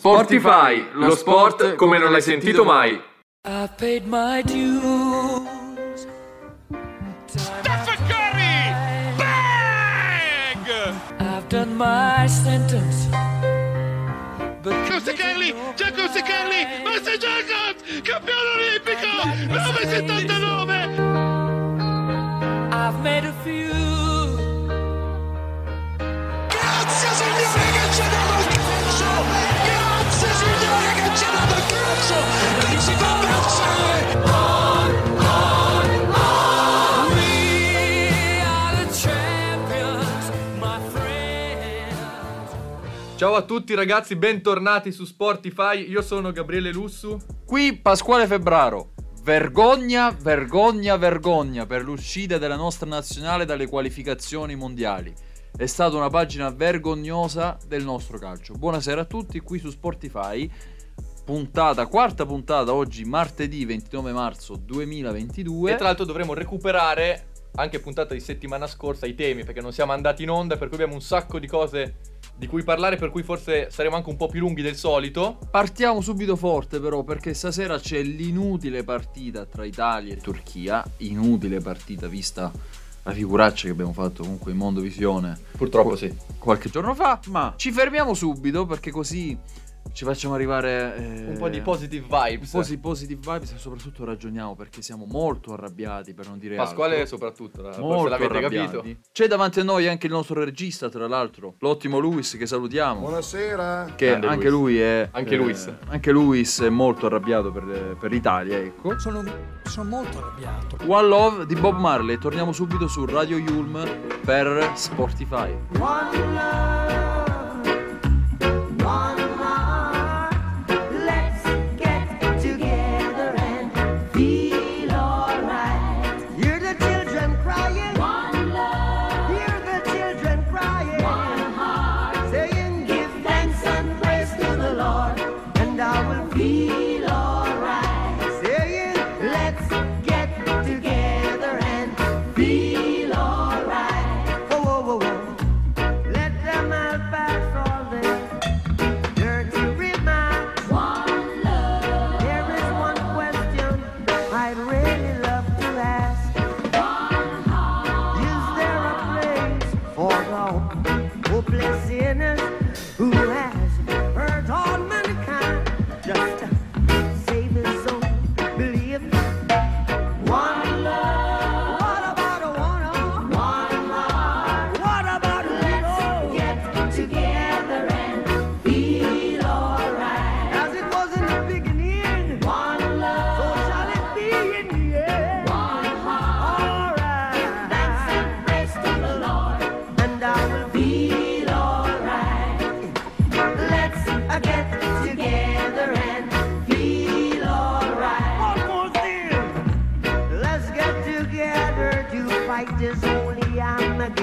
Sportify, lo sport come non l'hai sentito mai. I've paid my dues. Stephen Curry! Bang! I've done my sentence. Giusto Kelly! Giacomo Kelly! Master Jacobs! Campione olimpico! 979! I've made a few. Grazie signore che ci are the champions, my friends. Ciao a tutti ragazzi, bentornati su Sportify. Io sono Gabriele Lussu. Qui Pasquale Febbraro. Vergogna, vergogna, vergogna per l'uscita della nostra nazionale dalle qualificazioni mondiali. È stata una pagina vergognosa del nostro calcio. Buonasera a tutti qui su Sportify. Puntata, quarta puntata oggi, martedì 29 marzo 2022. E tra l'altro dovremo recuperare anche puntata di settimana scorsa i temi perché non siamo andati in onda, per cui abbiamo un sacco di cose di cui parlare, per cui forse saremo anche un po' più lunghi del solito. Partiamo subito forte però perché stasera c'è l'inutile partita tra Italia e Turchia. Inutile partita vista la figuraccia che abbiamo fatto comunque in Mondovisione Purtroppo sì. qualche giorno fa. Ma ci fermiamo subito perché così ci facciamo arrivare eh, Un po' di positive un vibes. po' di positive vibes e soprattutto ragioniamo perché siamo molto arrabbiati per non dire Pasquale altro. soprattutto, la- forse Molto l'avete arrabbiati. capito. C'è davanti a noi anche il nostro regista, tra l'altro, l'ottimo Luis che salutiamo. Buonasera. Che Grande anche Luis. lui è. Anche Luis. Anche Luis è molto arrabbiato per, per l'Italia, ecco. Sono, sono molto arrabbiato. One Love di Bob Marley. Torniamo subito su Radio Yulm per Spotify. Let's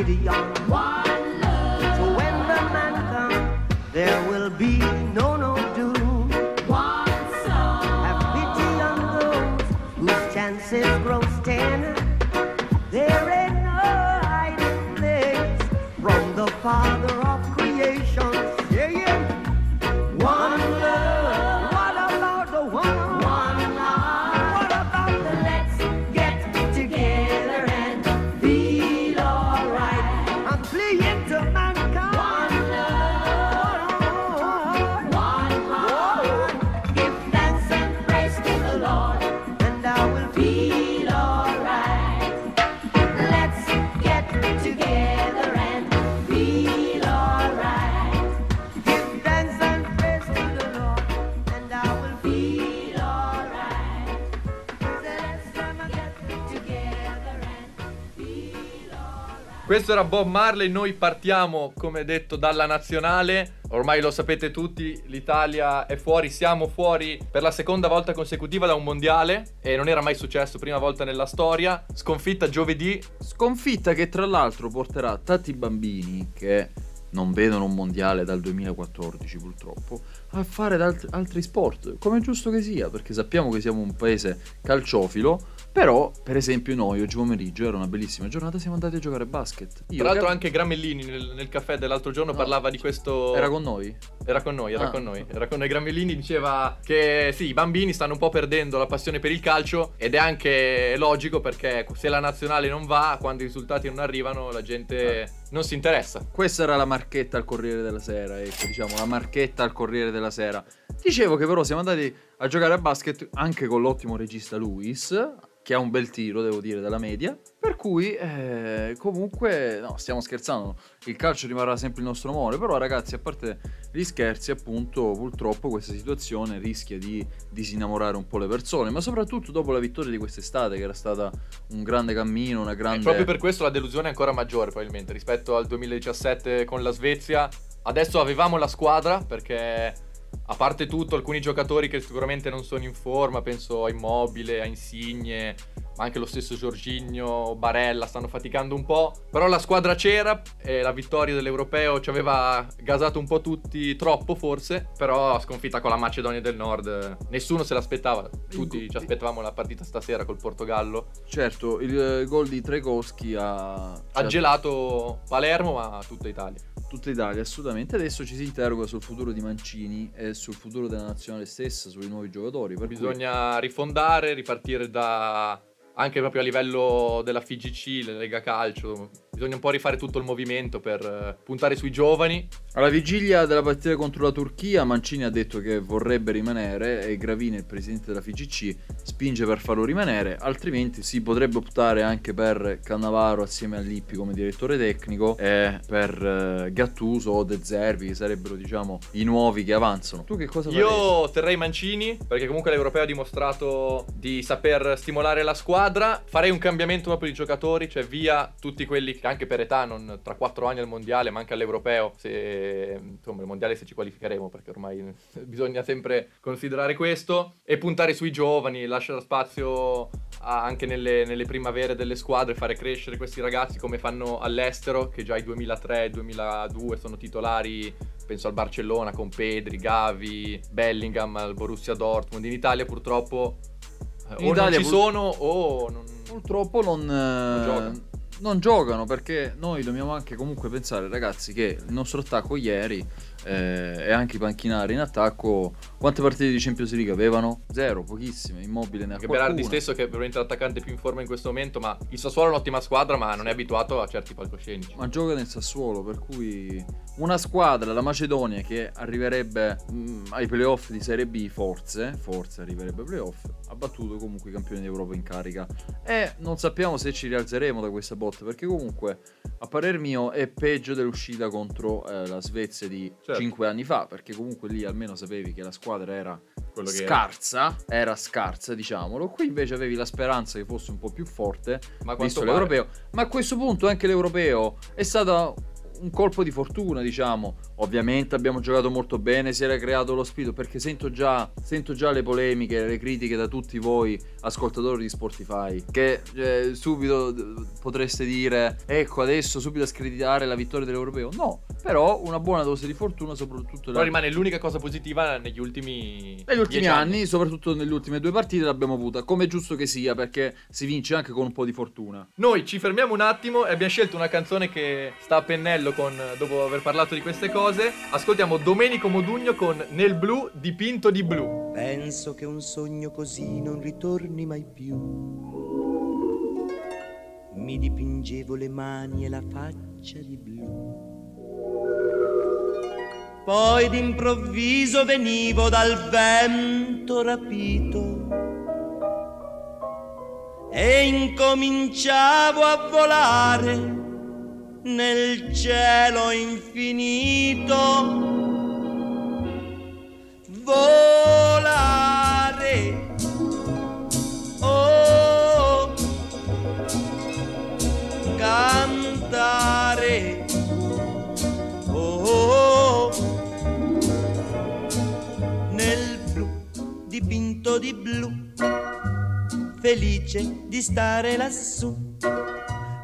Gideon. Questo era Bob Marley, noi partiamo come detto dalla nazionale, ormai lo sapete tutti, l'Italia è fuori, siamo fuori per la seconda volta consecutiva da un mondiale e non era mai successo, prima volta nella storia, sconfitta giovedì, Sconfitta che tra l'altro porterà tanti bambini che non vedono un mondiale dal 2014 purtroppo a fare altri sport, come è giusto che sia, perché sappiamo che siamo un paese calciofilo, però per esempio noi oggi pomeriggio era una bellissima giornata, siamo andati a giocare a basket. Io, Tra l'altro anche Gramellini nel, nel caffè dell'altro giorno No. parlava di questo... era con noi? Era con noi, era Ah. con noi. Era con noi Gramellini, diceva che sì, i bambini stanno un po' perdendo la passione per il calcio ed è anche logico perché se la nazionale non va, quando i risultati non arrivano, la gente non si interessa. Questa era la marchetta al Corriere della Sera, ecco, diciamo, la marchetta al Corriere della Sera. Dicevo che però siamo andati a giocare a basket anche con l'ottimo regista Luis, che ha un bel tiro, devo dire, dalla media. Per cui, eh, comunque, no, stiamo scherzando, il calcio rimarrà sempre il nostro amore, però ragazzi, a parte gli scherzi, appunto, purtroppo questa situazione rischia di disinnamorare un po' le persone, ma soprattutto dopo la vittoria di quest'estate, che era stata un grande cammino, una E grande... proprio per questo la delusione è ancora maggiore probabilmente rispetto al 2017 con la Svezia. Adesso avevamo la squadra perché a parte tutto alcuni giocatori che sicuramente non sono in forma, penso a Immobile, a Insigne, ma anche lo stesso Giorginio, Barella stanno faticando un po', però la squadra c'era e la vittoria dell'Europeo ci aveva gasato un po' tutti troppo forse, però sconfitta con la Macedonia del Nord, nessuno se l'aspettava, tutti ci aspettavamo la partita stasera col Portogallo. Certo, il gol di Trekowski ha... Ha gelato Palermo, ma tutta Italia. Tutta Italia, assolutamente. Adesso ci si interroga sul futuro di Mancini e sul futuro della nazionale stessa, sui nuovi giocatori. Per cui- Bisogna rifondare, ripartire da anche proprio a livello della FIGC, la Lega Calcio. Bisogna un po' rifare tutto il movimento per eh, puntare sui giovani. Alla vigilia della partita contro la Turchia, Mancini ha detto che vorrebbe rimanere e Gravina, il presidente della FIGC, spinge per farlo rimanere, altrimenti si potrebbe optare anche per Cannavaro assieme a Lippi come direttore tecnico e per eh, Gattuso o De Zervi, che sarebbero diciamo i nuovi che avanzano. Tu che cosa faresti? Io terrei Mancini perché comunque l'Europeo ha dimostrato di saper stimolare la squadra. Farei un cambiamento proprio di giocatori, cioè via tutti quelli che anche per età, non tra 4 anni al mondiale, ma anche all'Europeo, se insomma il mondiale se ci qualificheremo perché ormai bisogna sempre considerare questo e puntare sui giovani, lasciare spazio a- anche nelle, nelle primavere delle squadre, fare crescere questi ragazzi come fanno all'estero, che già i 2003-2002 sono titolari penso al Barcellona con Pedri, Gavi, Bellingham, al Borussia Dortmund. In Italia purtroppo In o Italia non ci pur- sono o non... Purtroppo non, eh, giocano. non giocano perché noi dobbiamo anche comunque pensare, ragazzi, che il nostro attacco ieri eh, e anche i panchinari in attacco, quante partite di Champions League avevano? Zero, pochissime, immobile ne ha Anche Berardi stesso che è probabilmente l'attaccante più in forma in questo momento, ma il Sassuolo è un'ottima squadra, ma non è abituato a certi palcoscenici. Ma gioca nel Sassuolo, per cui una squadra, la Macedonia, che arriverebbe mm, ai playoff di Serie B, forse, forse arriverebbe ai playoff, ha battuto comunque i campioni d'Europa in carica. E non sappiamo se ci rialzeremo da questa botta, perché comunque, a parer mio, è peggio dell'uscita contro eh, la Svezia di Certo. 5 anni fa, perché comunque lì almeno sapevi che la squadra era scarsa, era scarsa, diciamolo. Qui invece avevi la speranza che fosse un po' più forte, Ma visto pare- l'europeo. Ma a questo punto anche l'europeo è stato un colpo di fortuna, diciamo. Ovviamente abbiamo giocato molto bene, si era creato lo spirito, perché sento già, sento già le polemiche, le critiche da tutti voi ascoltatori di Spotify, che eh, subito potreste dire, ecco adesso subito a screditare la vittoria dell'europeo. No, però una buona dose di fortuna, soprattutto Però da- rimane l'unica cosa positiva negli ultimi negli ultimi dieci anni, soprattutto nelle ultime due partite, l'abbiamo avuta, come è giusto che sia, perché si vince anche con un po' di fortuna. Noi ci fermiamo un attimo e abbiamo scelto una canzone che sta a pennello con, dopo aver parlato di queste cose. Ascoltiamo Domenico Modugno con Nel blu dipinto di blu. Penso che un sogno così non ritorni mai più. Mi dipingevo le mani e la faccia di blu. Poi d'improvviso venivo dal vento rapito e incominciavo a volare nel cielo infinito volare. Oh, cantare. Oh, nel blu dipinto di blu, felice di stare lassù.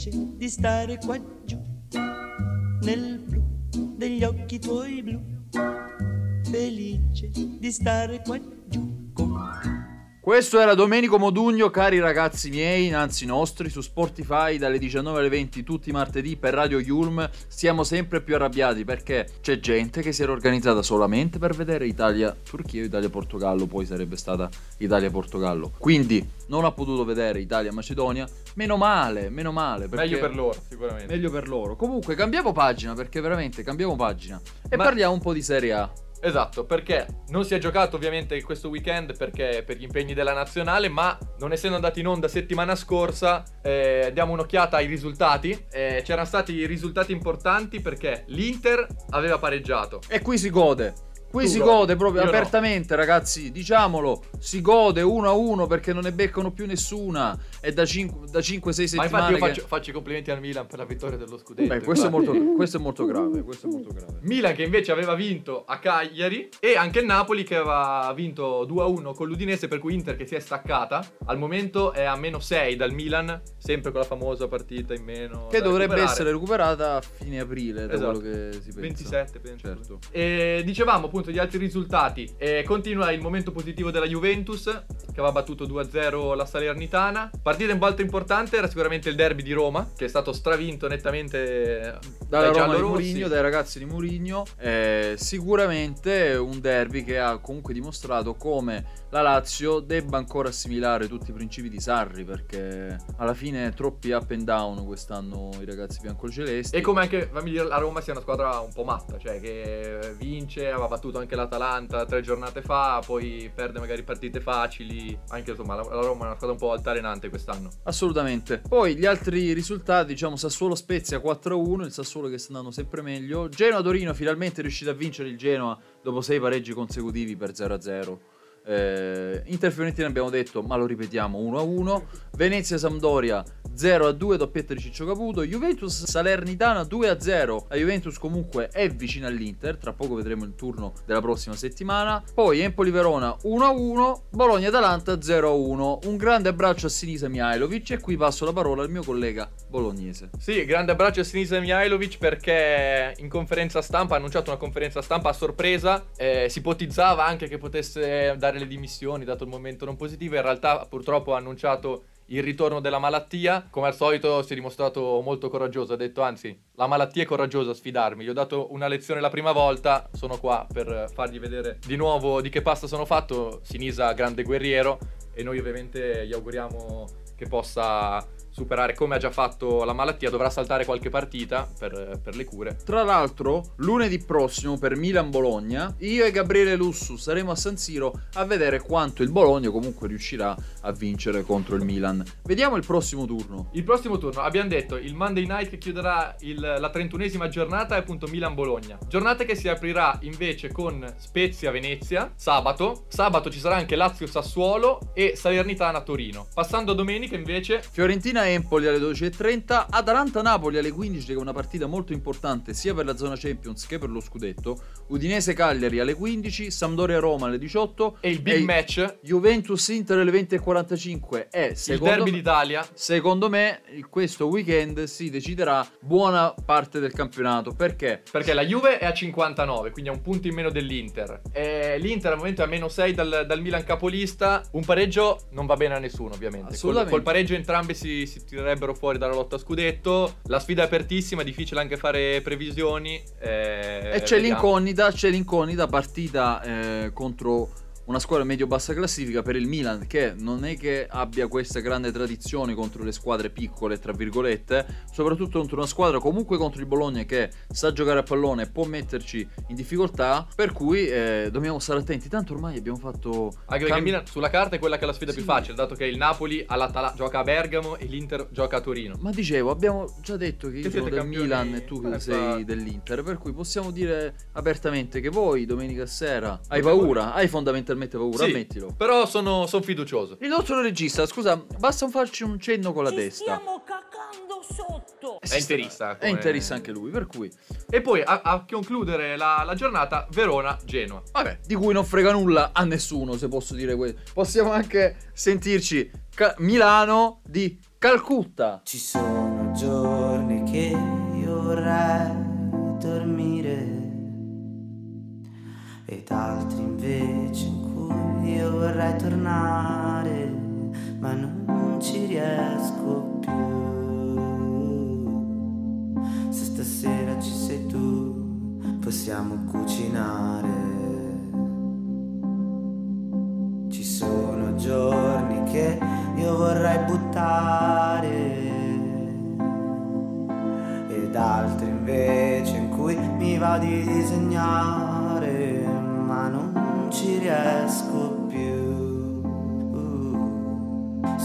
felice di stare qua giù. Nel blu degli occhi tuoi blu, felice di stare qua giù con te. Questo era Domenico Modugno, cari ragazzi miei, anzi nostri, su Spotify dalle 19 alle 20 tutti i martedì per Radio Yulm. Siamo sempre più arrabbiati perché c'è gente che si era organizzata solamente per vedere Italia-Turchia o Italia-Portogallo, poi sarebbe stata Italia-Portogallo. Quindi non ha potuto vedere Italia-Macedonia. Meno male, meno male. Meglio per loro, sicuramente. Meglio per loro. Comunque cambiamo pagina perché veramente cambiamo pagina e Ma- parliamo un po' di Serie A. Esatto, perché non si è giocato ovviamente questo weekend perché per gli impegni della nazionale, ma non essendo andati in onda settimana scorsa, eh, diamo un'occhiata ai risultati. Eh, c'erano stati risultati importanti perché l'Inter aveva pareggiato. E qui si gode. Qui Tu si godi, gode proprio io no. apertamente, ragazzi. Diciamolo, si gode 1 a 1 perché non ne beccano più nessuna. È da 5-6 Ma settimane. infatti io che- faccio, faccio i complimenti al Milan per la vittoria dello scudetto. Beh, questo, è molto, questo è molto grave. Questo è molto grave. Milan che invece aveva vinto a Cagliari e anche il Napoli che aveva vinto 2-1 con l'Udinese per cui Inter che si è staccata al momento è a meno 6 dal Milan sempre con la famosa partita in meno Che dovrebbe recuperare. essere recuperata a fine aprile, da Esatto. quello che si pensa. 27 penso Certo. e dicevamo appunto gli altri risultati Eh, continua il momento positivo della Juventus che aveva battuto 2-0 la Salernitana partita molto importante era sicuramente il derby di Roma che è stato stravinto nettamente Dalla dai Roma di. Mourinho, dai ragazzi di Mourinho, è sicuramente un derby che ha comunque dimostrato come la Lazio debba ancora assimilare tutti i principi di Sarri, perché alla fine troppi up and down quest'anno i ragazzi biancocelesti. E come anche fammi dire, la Roma sia una squadra un po' matta, cioè che vince, aveva battuto anche l'Atalanta tre giornate fa, poi perde magari partite facili. Anche insomma, la, la Roma è una squadra un po' altalenante quest'anno. Assolutamente. Poi gli altri risultati, diciamo Sassuolo Spezia 4-1, il Sassuolo che sta andando sempre meglio. Genoa Torino finalmente è riuscito a vincere il Genoa dopo sei pareggi consecutivi per 0-0. Eh, Inter Fiorentina abbiamo detto, ma lo ripetiamo 1-1. Venezia Sampdoria 0-2, doppietta di Ciccio Caputo. Juventus Salernitana 2-0. La Juventus comunque è vicina all'Inter, tra poco vedremo il turno della prossima settimana. Poi Empoli Verona 1-1, Bologna Atalanta 0-1. Un grande abbraccio a Sinisa Mihailovic e qui passo la parola al mio collega bolognese. Sì, grande abbraccio a Sinisa Mihailovic perché in conferenza stampa ha annunciato una conferenza stampa a sorpresa. eh, si ipotizzava anche che potesse dare le dimissioni dato il momento non positivo. In realtà purtroppo ha annunciato il ritorno della malattia. Come al solito si è dimostrato molto coraggioso, ha detto anzi la malattia è coraggiosa a sfidarmi, gli ho dato una lezione la prima volta, sono qua per fargli vedere di nuovo di che pasta sono fatto, Sinisa grande guerriero e noi ovviamente gli auguriamo che possa superare come ha già fatto la malattia, dovrà saltare qualche partita per, per le cure. Tra l'altro, lunedì prossimo per Milan-Bologna, io e Gabriele Lussu saremo a San Siro a vedere quanto il Bologna comunque riuscirà a vincere contro il Milan. Vediamo il prossimo turno. Il prossimo turno abbiamo detto il Monday night che chiuderà il- la 31esima giornata è appunto Milan-Bologna. Giornata che si aprirà invece con Spezia-Venezia sabato. Sabato ci sarà anche Lazio-Sassuolo e Salernitana-Torino. Passando a domenica invece Fiorentina-Empoli alle 12.30, Atalanta-Napoli alle 15 che è una partita molto importante sia per la zona Champions che per lo scudetto, Udinese-Cagliari alle 15, Sampdoria-Roma alle 18 è il big e match, Juventus-Inter alle 20.45 e il secondo derby me- d'Italia. Secondo me questo weekend si deciderà buona parte del campionato perché Perché la Juve è a 59, quindi ha un punto in meno dell'Inter. E L'Inter al momento è a meno 6 dal, dal Milan capolista. Un pareggio non va bene a nessuno, ovviamente. Col, col pareggio entrambi si, si tirerebbero fuori dalla lotta a scudetto. La sfida è apertissima, è difficile anche fare previsioni. eh, e c'è vediamo. l'incognita, c'è l'incognita partita eh, contro una squadra medio-bassa classifica per il Milan che non è che abbia questa grande tradizione contro le squadre piccole, tra virgolette, soprattutto contro una squadra comunque contro il Bologna che sa giocare a pallone può metterci in difficoltà, per cui eh, dobbiamo stare attenti, tanto ormai abbiamo fatto... Anche perché il Milan sulla carta è quella che è la sfida più Sì. facile, dato che il Napoli all'Atala- gioca a Bergamo e l'Inter gioca a Torino. Ma dicevo, abbiamo già detto che io Che sono siete del campioni- Milan e tu che Eh, sei dell'Inter, per cui possiamo dire apertamente che voi domenica sera hai paura, hai fondamentalmente paura, Sì, ammettilo. Però sono, sono fiducioso. Il nostro regista, scusa, basta farci un cenno con la testa. cacando sotto. È interista. È come- interista anche lui, per cui, E poi a, a concludere la, la giornata, Verona-Genoa. vabbè, di cui non frega nulla a nessuno, se posso dire questo. Possiamo anche sentirci Ca- Milano di Calcutta. Ci sono giorni che io vorrei dormire ed altri invece vorrei tornare, ma non ci riesco più. Se stasera ci sei tu, possiamo cucinare. Ci sono giorni che io vorrei buttare ed altri invece in cui mi va di disegnare, ma non ci riesco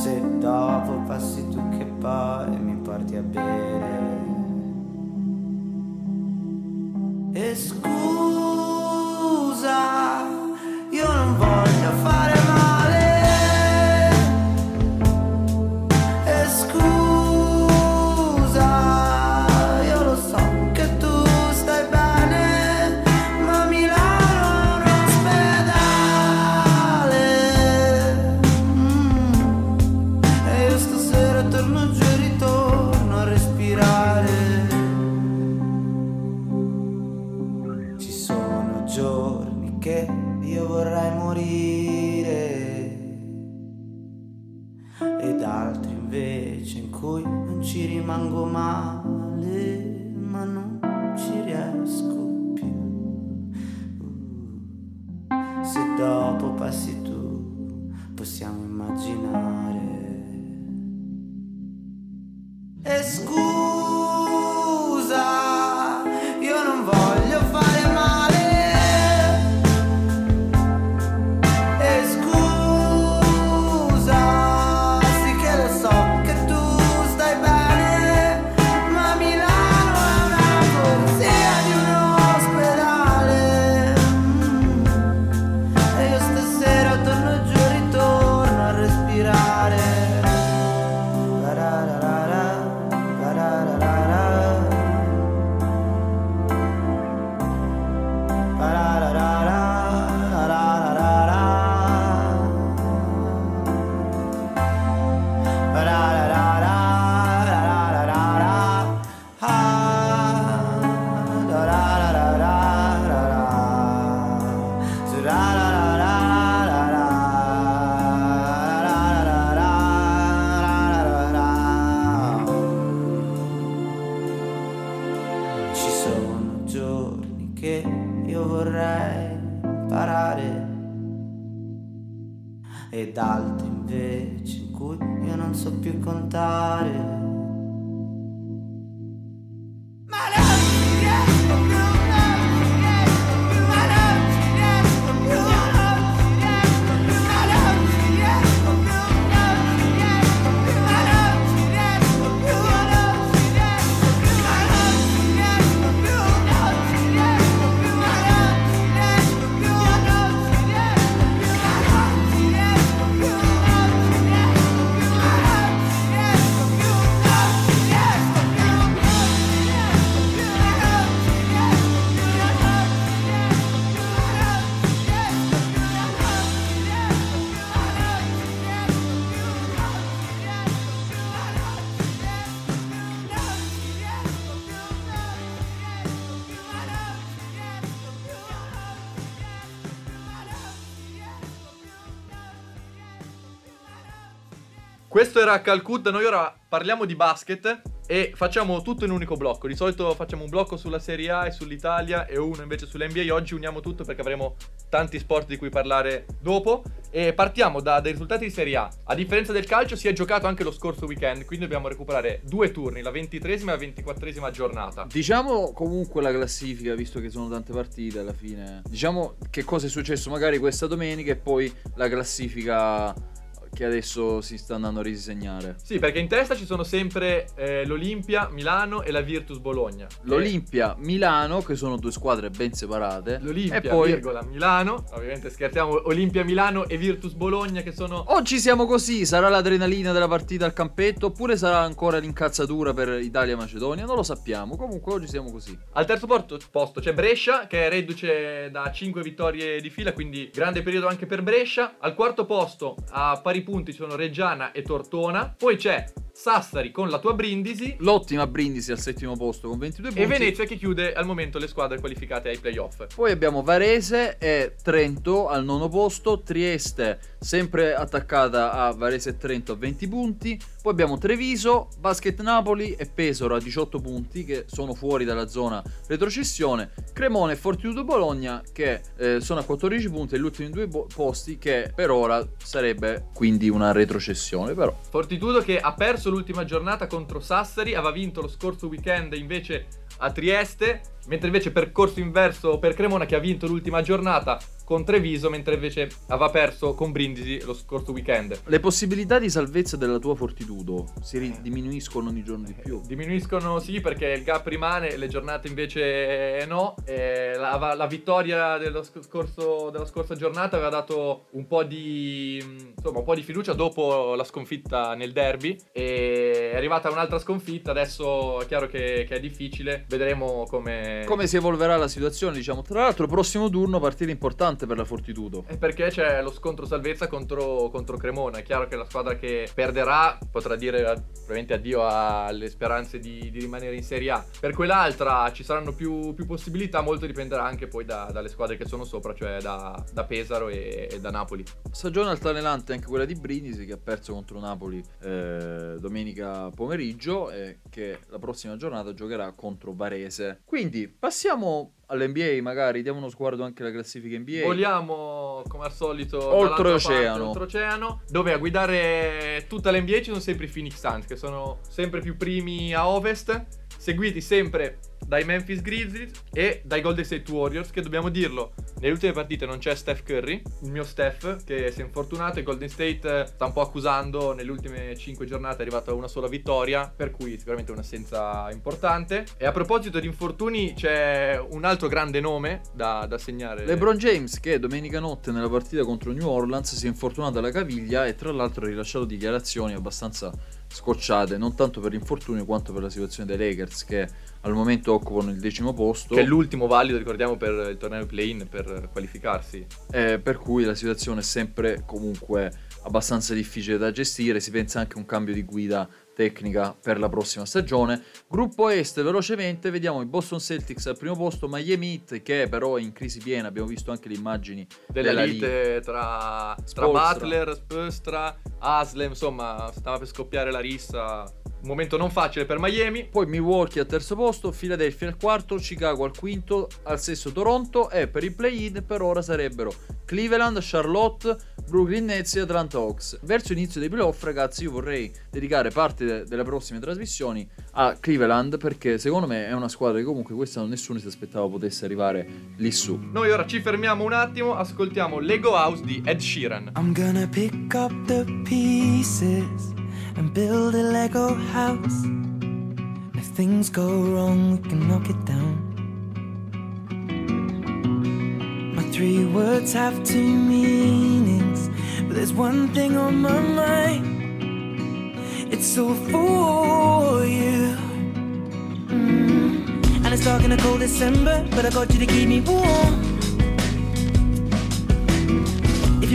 Se dopo passi tu che poi mi porti a bere. Non so più contare. Era Calcutta, noi ora parliamo di basket e facciamo tutto in un unico blocco. Di solito facciamo un blocco sulla Serie A e sull'Italia e uno invece sull'NBA. Oggi uniamo tutto perché avremo tanti sport di cui parlare dopo. E partiamo da, dai risultati di Serie A. A differenza del calcio si è giocato anche lo scorso weekend, quindi dobbiamo recuperare due turni, la ventitresima e la ventiquattresima giornata. Diciamo comunque la classifica, visto che sono tante partite alla fine. Diciamo che cosa è successo magari questa domenica e poi la classifica che adesso si sta andando a ridisegnare. Sì, perché in testa ci sono sempre eh, l'Olimpia, Milano e la Virtus Bologna. L'Olimpia, Milano, che sono due squadre ben separate. L'Olimpia, e poi virgola, Milano. Ovviamente scherziamo, Olimpia Milano e Virtus Bologna che sono... Oggi siamo così, sarà l'adrenalina della partita al campetto oppure sarà ancora l'incazzatura per Italia-Macedonia? Non lo sappiamo, comunque oggi siamo così. Al terzo porto- posto c'è Brescia che è reduce da 5 vittorie di fila, quindi grande periodo anche per Brescia. Al quarto posto a pari punti sono Reggiana e Tortona. Poi c'è Sassari con la tua Brindisi L'ottima Brindisi al settimo posto con 22 punti. e Venezia che chiude al momento le squadre qualificate ai playoff. Poi abbiamo Varese e Trento al nono posto, Trieste sempre attaccata a Varese e Trento a 20 punti, poi abbiamo Treviso, Basket Napoli e Pesaro a 18 punti che sono fuori dalla zona retrocessione, Cremone e Fortitudo Bologna che eh, sono a 14 punti e gli ultimi due bo- posti che per ora sarebbe quindi una retrocessione però. Fortitudo che ha perso l'ultima giornata contro Sassari, aveva vinto lo scorso weekend invece a Trieste, mentre invece percorso inverso per Cremona che ha vinto l'ultima giornata con Treviso, mentre invece aveva perso con Brindisi lo scorso weekend. Le possibilità di salvezza della tua Fortitudo si ri- diminuiscono ogni giorno di più. Diminuiscono sì perché il gap rimane, le giornate invece no. E la, la vittoria dello sc- scorso- della scorsa giornata aveva dato un po' di insomma un po' di fiducia dopo la sconfitta nel derby. E è arrivata un'altra sconfitta. Adesso è chiaro che, che è difficile. Vedremo come. Come si evolverà la situazione, diciamo. Tra l'altro, prossimo turno partita importante per la Fortitudo. È perché c'è lo scontro salvezza contro, contro Cremona. È chiaro che la squadra che perderà potrà dire probabilmente addio alle speranze di, di rimanere in Serie A. Per quell'altra ci saranno più, più possibilità, molto dipenderà anche poi da- dalle squadre che sono sopra, cioè da, da Pesaro e, e da Napoli. Stagione altalenante anche quella di Brindisi che ha perso contro Napoli eh, domenica pomeriggio e che la prossima giornata giocherà contro Varese. Quindi passiamo all'NBA magari, diamo uno sguardo anche alla classifica NBA. Vogliamo, come al solito, Oltreoceano. oltreoceano, dove a guidare tutta l'NBA ci sono sempre i Phoenix Suns, che sono sempre più primi a ovest, seguiti sempre dai Memphis Grizzlies e dai Golden State Warriors, che dobbiamo dirlo, nelle ultime partite non c'è Steph Curry, il mio Steph, che si è infortunato e Golden State eh, sta un po' accusando, nelle ultime 5 giornate è arrivata una sola vittoria, per cui sicuramente un'assenza importante. E a proposito di infortuni, c'è un altro grande nome da, da segnare. LeBron James che domenica notte nella partita contro New Orleans si è infortunato alla caviglia e tra l'altro ha rilasciato dichiarazioni abbastanza scocciate, non tanto per l'infortunio quanto per la situazione dei Lakers che al momento occupano il decimo posto. Che è l'ultimo valido, ricordiamo, per il torneo play-in, per qualificarsi. Eh, per cui la situazione è sempre comunque abbastanza difficile da gestire. Si pensa anche a un cambio di guida tecnica per la prossima stagione. Gruppo Est, velocemente, vediamo i Boston Celtics al primo posto, Miami Heat che però è in crisi piena, abbiamo visto anche le immagini Delle della lite tra, tra. Butler, Spöstra, Aslem, insomma, stava per scoppiare la rissa. Un momento non facile per Miami. Poi Milwaukee al terzo posto, Philadelphia al quarto, Chicago al quinto, al sesto Toronto e per i play-in per ora sarebbero Cleveland, Charlotte, Brooklyn Nets e Atlanta Hawks. Verso l'inizio dei playoff, ragazzi, io vorrei dedicare parte de- delle prossime trasmissioni a Cleveland perché secondo me è una squadra che comunque quest'anno nessuno si aspettava potesse arrivare lì su. Noi ora ci fermiamo un attimo, ascoltiamo Lego House di Ed Sheeran. I'm gonna pick up the pieces and build a Lego house. If things go wrong, we can knock it down. My three words have two meanings, but there's one thing on my mind. It's all for you. Mm. And it's dark in a cold December, but I got you to keep me warm.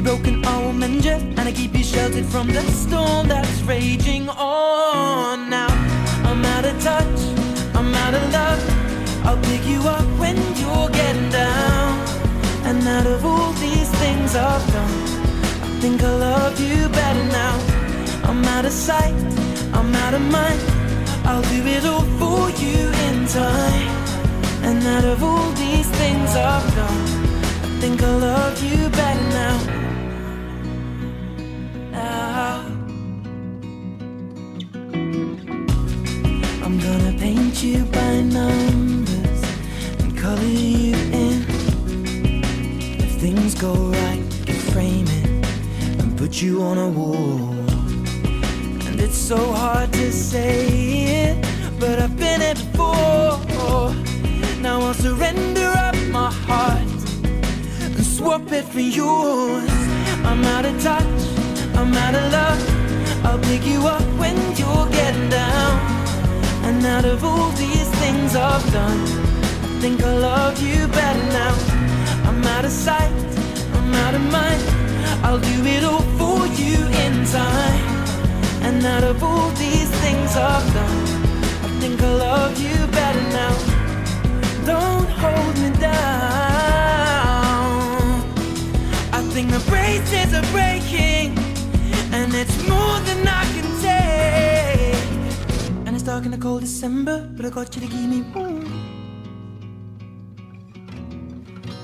You're broken, will mend you, and I keep you sheltered from the storm that's raging on. Now I'm out of touch, I'm out of love. I'll pick you up when you're getting down. And out of all these things I've done, I think I love you better now. I'm out of sight, I'm out of mind. I'll do it all for you in time. And out of all these things I've done, I think I love you better. Now. You by numbers and color you in. If things go right, can frame it and put you on a wall. And it's so hard to say it, but I've been it before. Now I'll surrender up my heart and swap it for yours. I'm out of touch, I'm out of love. I'll pick you up when you're getting down. And out of all these things I've done, I think I love you better now. I'm out of sight, I'm out of mind. I'll do it all for you in time. And out of all these things I've done, I think I love you better now. Cold December, but I got you to keep me warm.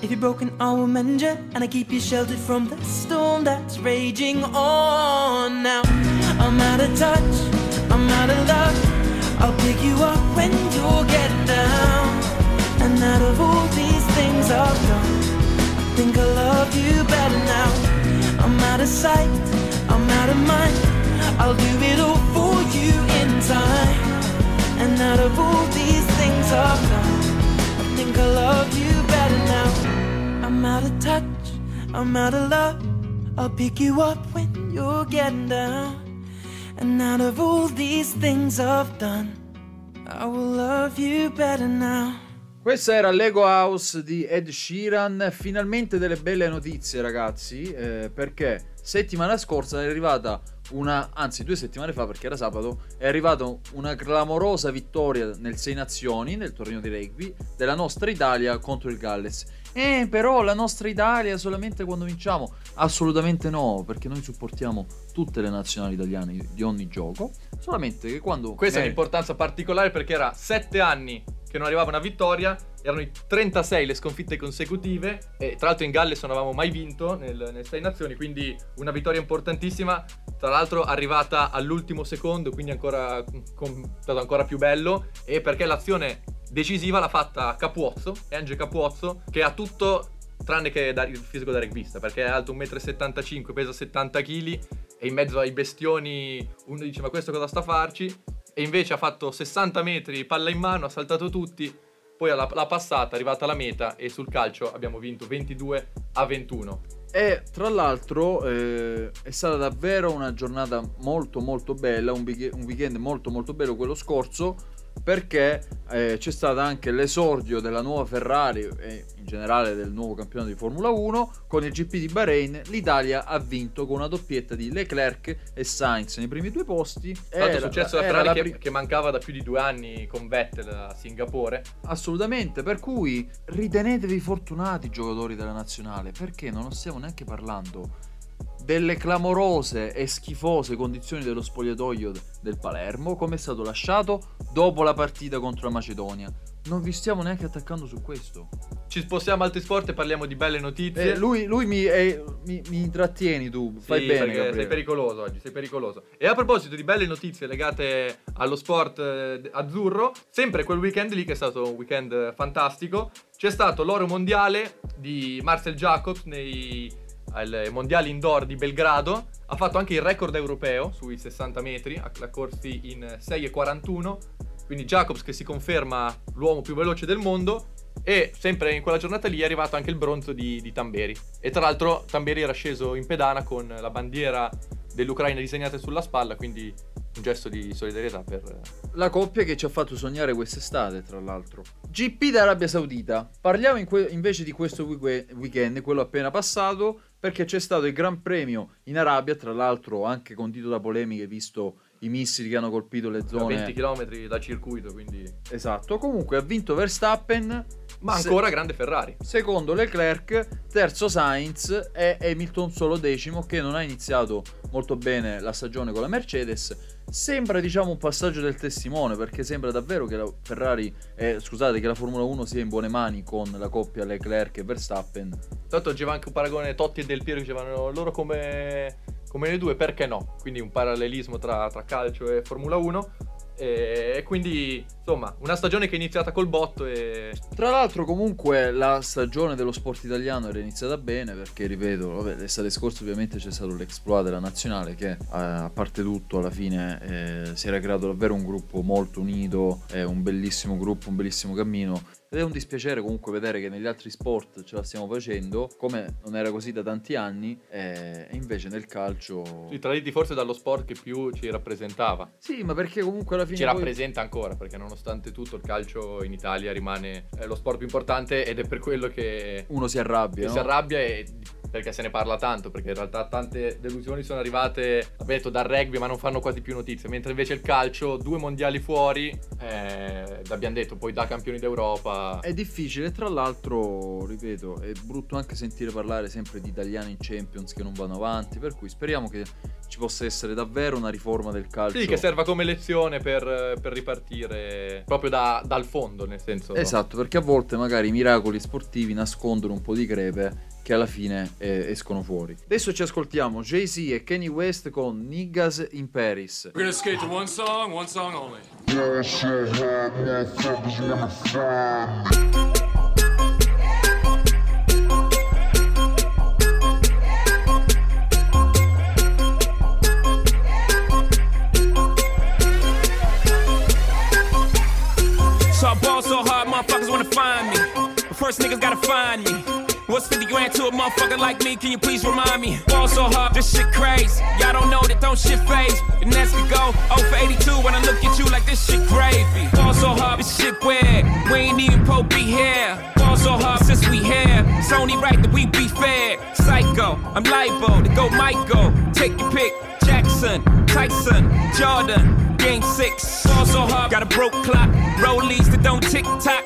If you're broken, I will mend you, and I keep you sheltered from the storm that's raging on. Now I'm out of touch, I'm out of love. I'll pick you up when you're getting down. And out of all these things I've done, I think I love you better now. I'm out of sight, I'm out of mind. I'll do it all for you in time. And out of all these things I've done, I think I love you better now. I'm out of touch, I'm out of love. I'll pick you up when you're getting down. And out of all these things I've done, I will love you better now. Questa era Lego House di Ed Sheeran. Finalmente delle belle notizie, ragazzi. eh, perché settimana scorsa è arrivata una, anzi, due settimane fa, perché era sabato, è arrivata una clamorosa vittoria nel Sei Nazioni, nel torneo di rugby, della nostra Italia contro il Galles. Eh, però la nostra Italia solamente quando vinciamo? Assolutamente no, perché noi supportiamo tutte le nazionali italiane di ogni gioco. Solamente che quando. Questa è eh, un'importanza particolare perché era 7 anni che non arrivava una vittoria, erano i 36 le sconfitte consecutive e tra l'altro in Galles non avevamo mai vinto nel, nel Sei Nazioni, quindi una vittoria importantissima, tra l'altro arrivata all'ultimo secondo, quindi ancora, con- stato ancora più bello e perché l'azione decisiva l'ha fatta Capuozzo, Enge Capuozzo, che ha tutto tranne che da- il fisico da rugbista, perché è alto 1,75 m, pesa 70 kg e in mezzo ai bestioni uno dice ma questo cosa sta a farci? E invece ha fatto 60 metri, palla in mano, ha saltato tutti, poi l'ha, l'ha passata, è arrivata alla meta e sul calcio abbiamo vinto 22 a 21. E tra l'altro eh, è stata davvero una giornata molto molto bella, un, week- un weekend molto molto bello quello scorso perché eh, c'è stato anche l'esordio della nuova Ferrari e in generale del nuovo campionato di Formula 1 con il GP di Bahrain l'Italia ha vinto con una doppietta di Leclerc e Sainz nei primi due posti l'altro è Era- successo a era Ferrari la che, pri- che mancava da più di due anni con Vettel a Singapore. Assolutamente, per cui ritenetevi fortunati giocatori della nazionale, perché non stiamo neanche parlando delle clamorose e schifose condizioni dello spogliatoio del Palermo, come è stato lasciato dopo la partita contro la Macedonia. Non vi stiamo neanche attaccando su questo. ci spostiamo altri sport e parliamo di belle notizie. Eh, lui lui mi, eh, mi, mi intrattieni tu, fai Sì, bene. perché Gabriele. sei pericoloso oggi, sei pericoloso. E a proposito di belle notizie legate allo sport eh, azzurro, sempre quel weekend lì che è stato un weekend eh, fantastico, c'è stato l'oro mondiale di Marcel Jacobs nei ai mondiali indoor di Belgrado, ha fatto anche il record europeo sui 60 metri, ha corsi in 6,41, quindi Jacobs che si conferma l'uomo più veloce del mondo e sempre in quella giornata lì è arrivato anche il bronzo di, di Tamberi. E tra l'altro Tamberi era sceso in pedana con la bandiera dell'Ucraina disegnata sulla spalla, quindi un gesto di solidarietà per... La coppia che ci ha fatto sognare quest'estate, tra l'altro. GP d'Arabia Saudita. Parliamo in que- invece di questo week- weekend, quello appena passato, perché c'è stato il Gran Premio in Arabia, tra l'altro anche condito da polemiche, visto i missili che hanno colpito le a zone. 20 km dal circuito, quindi... Esatto. Comunque ha vinto Verstappen. Ma Se- ancora grande Ferrari. Secondo Leclerc, terzo Sainz e Hamilton solo decimo che non ha iniziato molto bene la stagione con la Mercedes. Sembra diciamo un passaggio del testimone perché sembra davvero che la Ferrari, eh, scusate, che la Formula 1 sia in buone mani con la coppia Leclerc e Verstappen. L'altro c'era anche un paragone Totti e Del Piero che dicevano loro come, come le due, perché no? Quindi un parallelismo tra, tra calcio e Formula 1. E, quindi, insomma, una stagione che è iniziata col botto e... Tra l'altro comunque la stagione dello sport italiano era iniziata bene perché, ripeto, vabbè, l'estate scorsa ovviamente c'è stato l'exploit della nazionale che a parte tutto alla fine eh, si era creato davvero un gruppo molto unito, eh, un bellissimo gruppo, un bellissimo cammino ed è un dispiacere comunque vedere che negli altri sport ce la stiamo facendo come non era così da tanti anni eh, e invece nel calcio... Sì, traditi forse dallo sport che più ci rappresentava. Sì, ma perché comunque alla fine... Ci poi- rappresenta ancora, perché nonostante tutto il calcio in Italia rimane eh, lo sport più importante ed è per quello che, Uno si arrabbia, no? si arrabbia e perché se ne parla tanto, perché in realtà tante delusioni sono arrivate, abbiamo detto, dal rugby, ma non fanno quasi più notizie, mentre invece il calcio, due mondiali fuori, eh, abbiamo detto, poi da campioni d'Europa. È difficile, tra l'altro, ripeto, è brutto anche sentire parlare sempre di italiani in Champions che non vanno avanti, per cui speriamo che ci possa essere davvero una riforma del calcio. Sì, che serva come lezione per, per ripartire proprio da- dal fondo, nel senso... Esatto, perché a volte magari i miracoli sportivi nascondono un po' di crepe che alla fine eh, escono fuori. Adesso ci ascoltiamo Jay-Z e Kanye West con Niggas in Paris. We're gonna skate to one song, one song only. Find me. First niggas gotta find me. What's 50 grand to a motherfucker like me? Can you please remind me? Ball so hard, this shit crazy. Y'all don't know that don't shit phase. And that's we go 0 for 82 when I look at you like this shit gravy. Ball so hard, this shit weird. We ain't even Pope be here. Ball so hard since we here. It's only right that we be fair. Psycho, I'm libo to go Michael. Take your pick. Jackson, Tyson, Jordan, Game 6. Ball so hard, got a broke clock. Rollies that don't tick tock.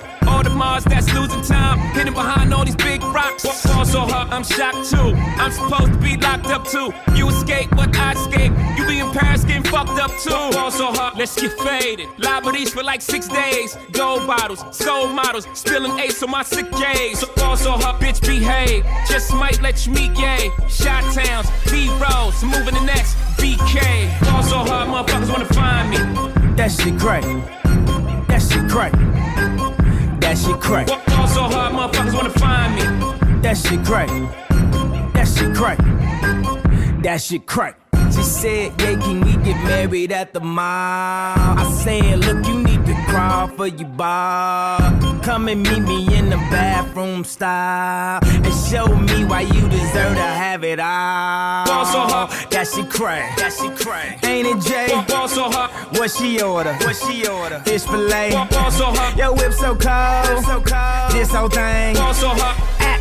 Mars that's losing time. Hidden behind all these big rocks. Ball so hard, I'm shocked too. I'm supposed to be locked up too. You escape, but I escape. You be in Paris getting fucked up too. Ball so hard, let's get faded. Liberties for like six days. Gold bottles, soul models. Spilling ace on my sick days. So ball so hard, bitch, behave. Just might let you meet gay. Shot towns, B rolls, moving the next BK. Ball so hard, motherfuckers wanna find me. That shit crack. That shit crack. That shit crack. So hard, motherfuckers wanna find me. That shit crack. That shit crack. That shit crack. She said, Yeah, can we get married at the mall? I said, Look, you need to crawl for your bar. Come and meet me in the bathroom style and show me why you deserve to have it all. Ball so hard. That shit crack. That shit crack. Ain't it Jay? Ball so hard. What she order? What she order? Fish fillet. Ball so hard. Yo, whip so cold. So cold. This whole thing. Ball so hard.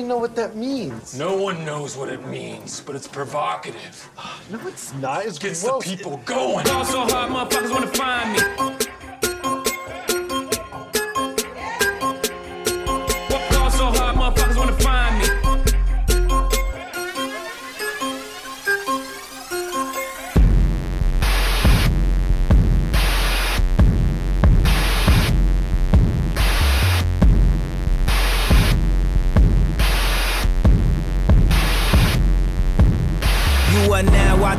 I don't even know what that means. No one knows what it means, but it's provocative. No, it's not. It's Gets gross. the people going. Ball so hard, motherfuckers wanna find me.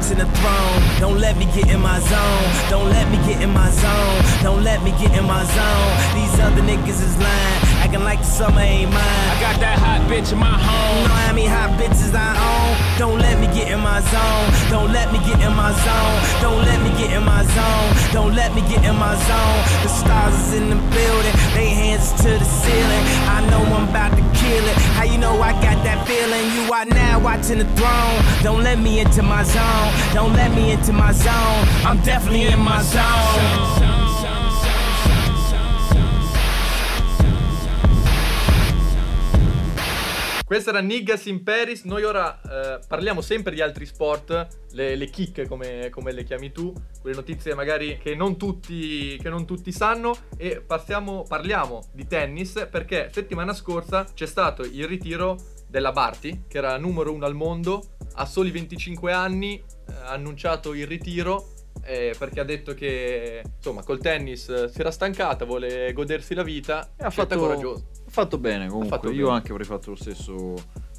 Watching the throne. Don't let me get in my zone. Don't let me get in my zone. Don't let me get in my zone. These other niggas is lying, acting like the summer ain't mine. I got that hot bitch in my home. You know how many hot bitches I own? Don't let me get in my zone. Don't let me get in my zone. Don't let me get in my zone. Don't let me get in my zone. The stars is in the building. They hands to the ceiling. I know I'm about to kill it. How you know I got that feeling? You are now watching the throne. Don't let me into my zone. Don't let me into my zone. I'm definitely in my zone. Questa era Niggas in Paris. Noi ora eh, parliamo sempre di altri sport, le, le chicche come, come le chiami tu, quelle notizie magari che non tutti, che non tutti sanno. E passiamo, parliamo di tennis perché settimana scorsa c'è stato il ritiro della Barty, che era numero uno al mondo, a soli 25 anni, eh, ha annunciato il ritiro. eh, perché ha detto che insomma col tennis eh, si era stancata, vuole godersi la vita E ha fatto, coraggiosa. Fatto bene comunque. fatto Io bene. anche avrei fatto lo stesso.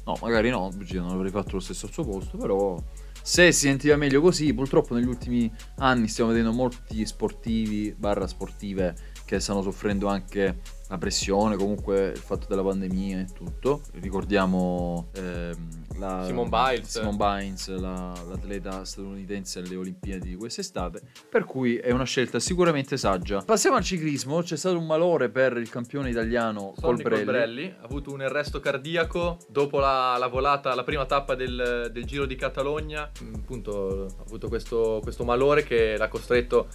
No, magari no, non avrei fatto lo stesso al suo posto, però se si sentiva meglio così, purtroppo negli ultimi anni stiamo vedendo molti sportivi, barra sportive, che stanno soffrendo anche la pressione, comunque il fatto della pandemia e tutto. Ricordiamo ehm, la, Simone Biles. Simone Biles, la- l'atleta statunitense alle Olimpiadi di quest'estate, per cui è una scelta sicuramente saggia. Passiamo al ciclismo, c'è stato un malore per il campione italiano Sonny Colbrelli. Colbrelli ha avuto un arresto cardiaco dopo la, la volata, la prima tappa del, del Giro di Catalogna. Appunto, ha avuto questo, questo malore che l'ha costretto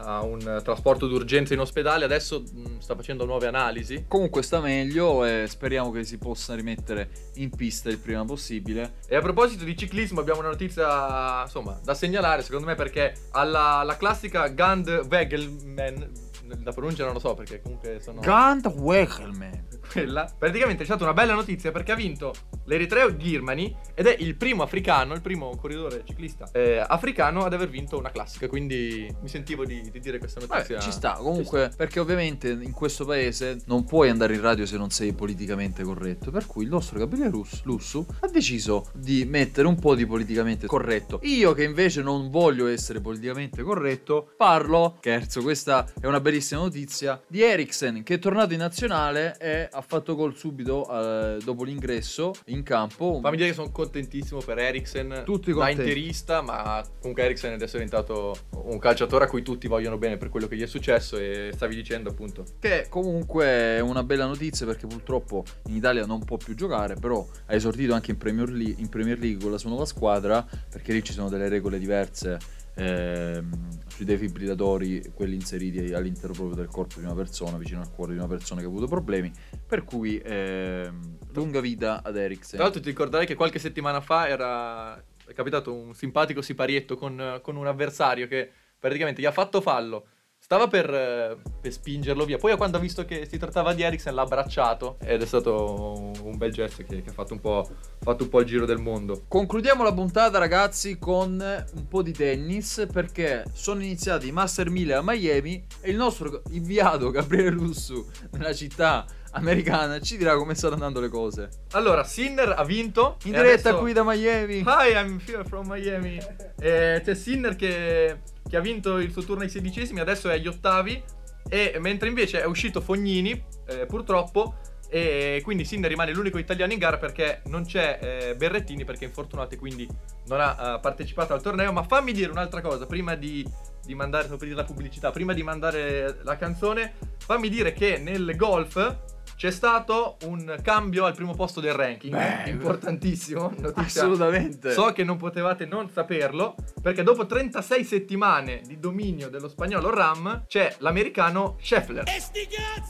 a un trasporto d'urgenza in ospedale. Adesso mm, sta facendo nuove analisi. Comunque sta meglio e speriamo che si possa rimettere in pista il prima possibile. E a proposito di ciclismo, abbiamo una notizia insomma da segnalare, secondo me, perché alla, alla classica Gand Wegelman. La pronuncia non lo so perché comunque sono. Gant Wegelman. quella. Praticamente c'è stata una bella notizia perché ha vinto l'Eritreo Girmani ed è il primo africano, il primo corridore ciclista eh, africano ad aver vinto una classica. Quindi mi sentivo di, di dire questa notizia. Vabbè, ci sta, comunque, perché ovviamente in questo paese non puoi andare in radio se non sei politicamente corretto. Per cui il nostro Gabriele Lussu ha deciso di mettere un po' di politicamente corretto. Io, che invece non voglio essere politicamente corretto, parlo, scherzo, questa è una bellissima notizia, di Eriksen che è tornato in nazionale e ha fatto gol subito eh, dopo l'ingresso in campo. Fammi dire che sono contentissimo per Eriksen. Tutti da contenti. interista, ma comunque Eriksen adesso è diventato un calciatore a cui tutti vogliono bene per quello che gli è successo. E stavi dicendo appunto. Che comunque è una bella notizia perché purtroppo in Italia non può più giocare, però ha esordito anche in Premier League, in Premier League con la sua nuova squadra, perché lì ci sono delle regole diverse ehm, sui defibrillatori, quelli inseriti all'interno proprio del corpo di una persona, vicino al cuore di una persona che ha avuto problemi, per cui ehm, lunga vita ad Eriksen. Tra l'altro ti ricorderai che qualche settimana fa era è capitato un simpatico siparietto con, con un avversario che praticamente gli ha fatto fallo. Stava per, eh, per spingerlo via. Poi quando ha visto che si trattava di Eriksen l'ha abbracciato. Ed è stato un bel gesto che, che ha fatto un, po', fatto un po' il giro del mondo. Concludiamo la puntata ragazzi con un po' di tennis perché sono iniziati i Master 1000 a Miami e il nostro inviato Gabriele Lussu nella città americana ci dirà come stanno andando le cose. Allora, Sinner ha vinto. In diretta adesso- qui da Miami. Hi, I'm here from Miami. Eh, c'è Sinner che, che ha vinto il suo turno ai sedicesimi, adesso è agli ottavi. E mentre invece è uscito Fognini, eh, purtroppo. E quindi Sinner rimane l'unico italiano in gara perché non c'è eh, Berrettini perché è infortunato e quindi non ha eh, partecipato al torneo. Ma fammi dire un'altra cosa prima di, di mandare per dire la pubblicità, prima di mandare la canzone. Fammi dire che nel golf C'è stato un cambio al primo posto del ranking, Beh, importantissimo, notizia. Assolutamente. So che non potevate non saperlo, perché dopo 36 settimane di dominio dello spagnolo Ram c'è l'americano Scheffler.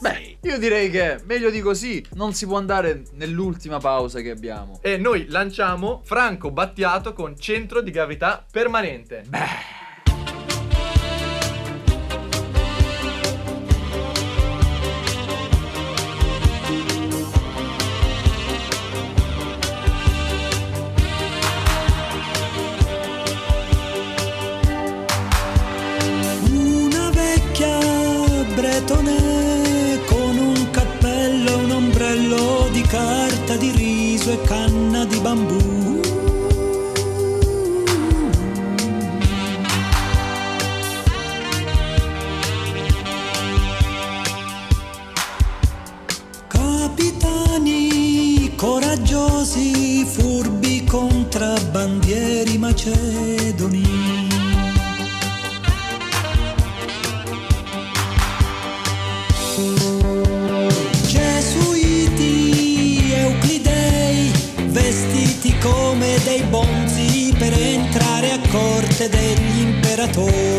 Beh, io direi che meglio di così non si può andare nell'ultima pausa che abbiamo. E noi lanciamo Franco Battiato con centro di gravità permanente. Una degli imperatori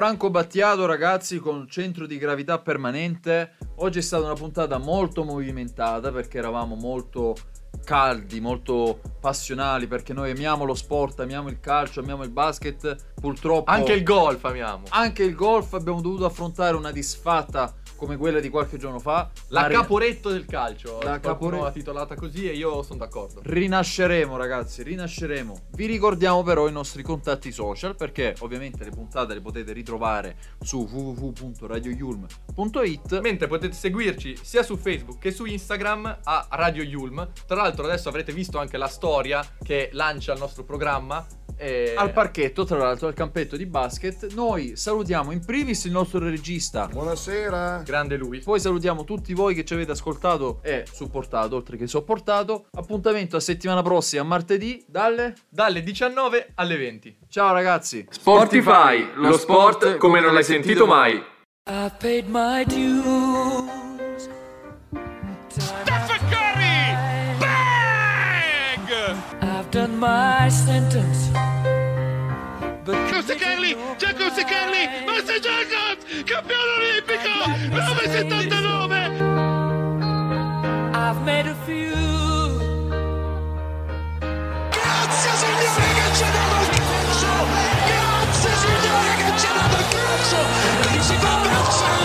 Franco Battiato, ragazzi, con centro di gravità permanente. Oggi è stata una puntata molto movimentata perché eravamo molto caldi, molto passionali perché noi amiamo lo sport, amiamo il calcio, amiamo il basket. Purtroppo Anche il golf amiamo. anche il golf abbiamo dovuto affrontare una disfatta come quella di qualche giorno fa. La ri- caporetto del calcio. La La Capore- Capore... l'ha titolata così e io sono d'accordo. Rinasceremo ragazzi, rinasceremo. Vi ricordiamo però i nostri contatti social perché ovviamente le puntate le potete ritrovare su www.radioyulm.it Mentre potete seguirci sia su Facebook che su Instagram a Radio Yulm. Tra l'altro adesso avrete visto anche la storia che lancia il nostro programma E... al parchetto, tra l'altro, al campetto di basket. Noi salutiamo in primis il nostro regista. Buonasera. Grande lui. Poi salutiamo tutti voi che ci avete ascoltato e supportato, oltre che sopportato. Appuntamento a settimana prossima, martedì, dalle... Dalle 19 alle 20. Ciao ragazzi. Sportify, lo sport come non l'hai sentito mai. I paid my dues. Stephen Curry! Bang! I've done my sentence. Giacomo Seccherli, Giacomo Seccherli, Master Jacobs, campione olimpico, 979! I've made a few. Grazie signore che ci ha dato il calcio! Grazie signore che ci ha dato il calcio! Che ci fa pensare!